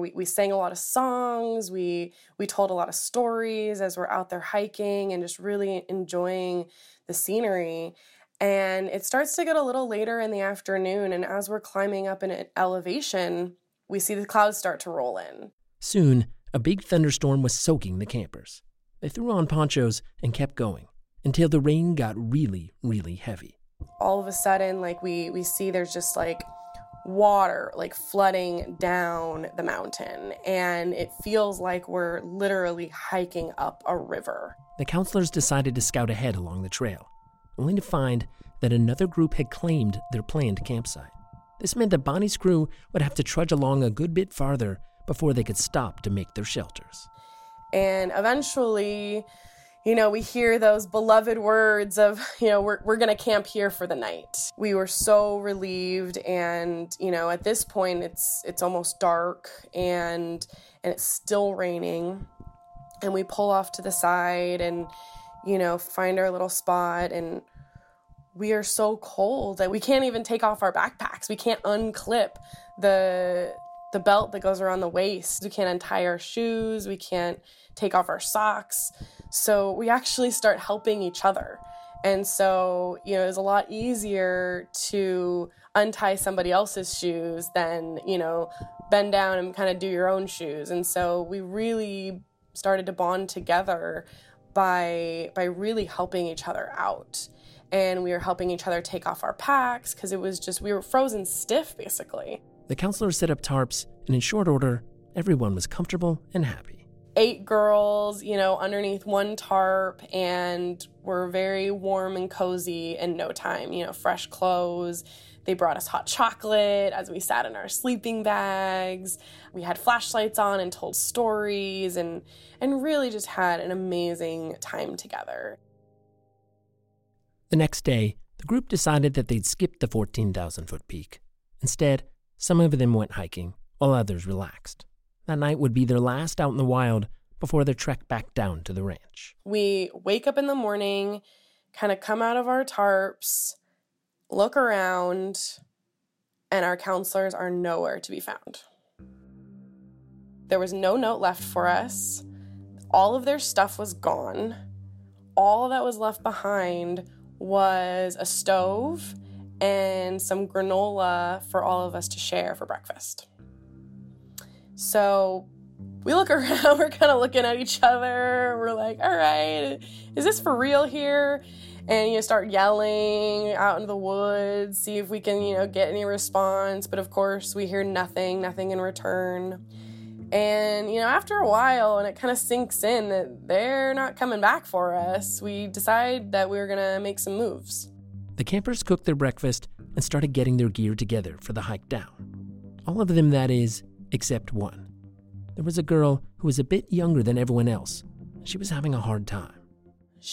we, we sang a lot of songs, we we told a lot of stories as we're out there hiking and just really enjoying the scenery. And it starts to get a little later in the afternoon, and as we're climbing up in an elevation, we see the clouds start to roll in. Soon, a big thunderstorm was soaking the campers. They threw on ponchos and kept going until the rain got really, really heavy. All of a sudden, like we we see there's just like water like flooding down the mountain and it feels like we're literally hiking up a river. The counselors decided to scout ahead along the trail, only to find that another group had claimed their planned campsite. This meant that Bonnie's crew would have to trudge along a good bit farther before they could stop to make their shelters. And eventually, you know, we hear those beloved words of, you know, we're, we're going to camp here for the night. We were so relieved. And, you know, at this point, it's, it's almost dark and, and it's still raining. And we pull off to the side and, you know, find our little spot. And we are so cold that we can't even take off our backpacks. We can't unclip the, the belt that goes around the waist. We can't untie our shoes. We can't take off our socks. So we actually start helping each other. And so, you know, it's a lot easier to untie somebody else's shoes than, you know, bend down and kind of do your own shoes. And so we really started to bond together by by really helping each other out. And we were helping each other take off our packs because it was just we were frozen stiff basically. The counselors set up tarps, and in short order, everyone was comfortable and happy eight girls, you know, underneath one tarp, and we're very warm and cozy in no time. You know, fresh clothes. They brought us hot chocolate as we sat in our sleeping bags. We had flashlights on and told stories and and really just had an amazing time together. The next day, the group decided that they'd skip the 14,000 foot peak. Instead, some of them went hiking, while others relaxed. That night would be their last out in the wild before their trek back down to the ranch. We wake up in the morning, kind of come out of our tarps, look around, and our counselors are nowhere to be found. There was no note left for us. All of their stuff was gone. All that was left behind was a stove and some granola for all of us to share for breakfast. So we look around, we're kind of looking at each other. We're like, all right, is this for real here? And you know, start yelling out into the woods, see if we can, you know, get any response. But of course, we hear nothing, nothing in return. And, you know, after a while, and it kind of sinks in that they're not coming back for us, we decide that we are going to make some moves. The campers cooked their breakfast and started getting their gear together for the hike down. All of them, that is, except one. There was a girl who was a bit younger than everyone else. She was having a hard time.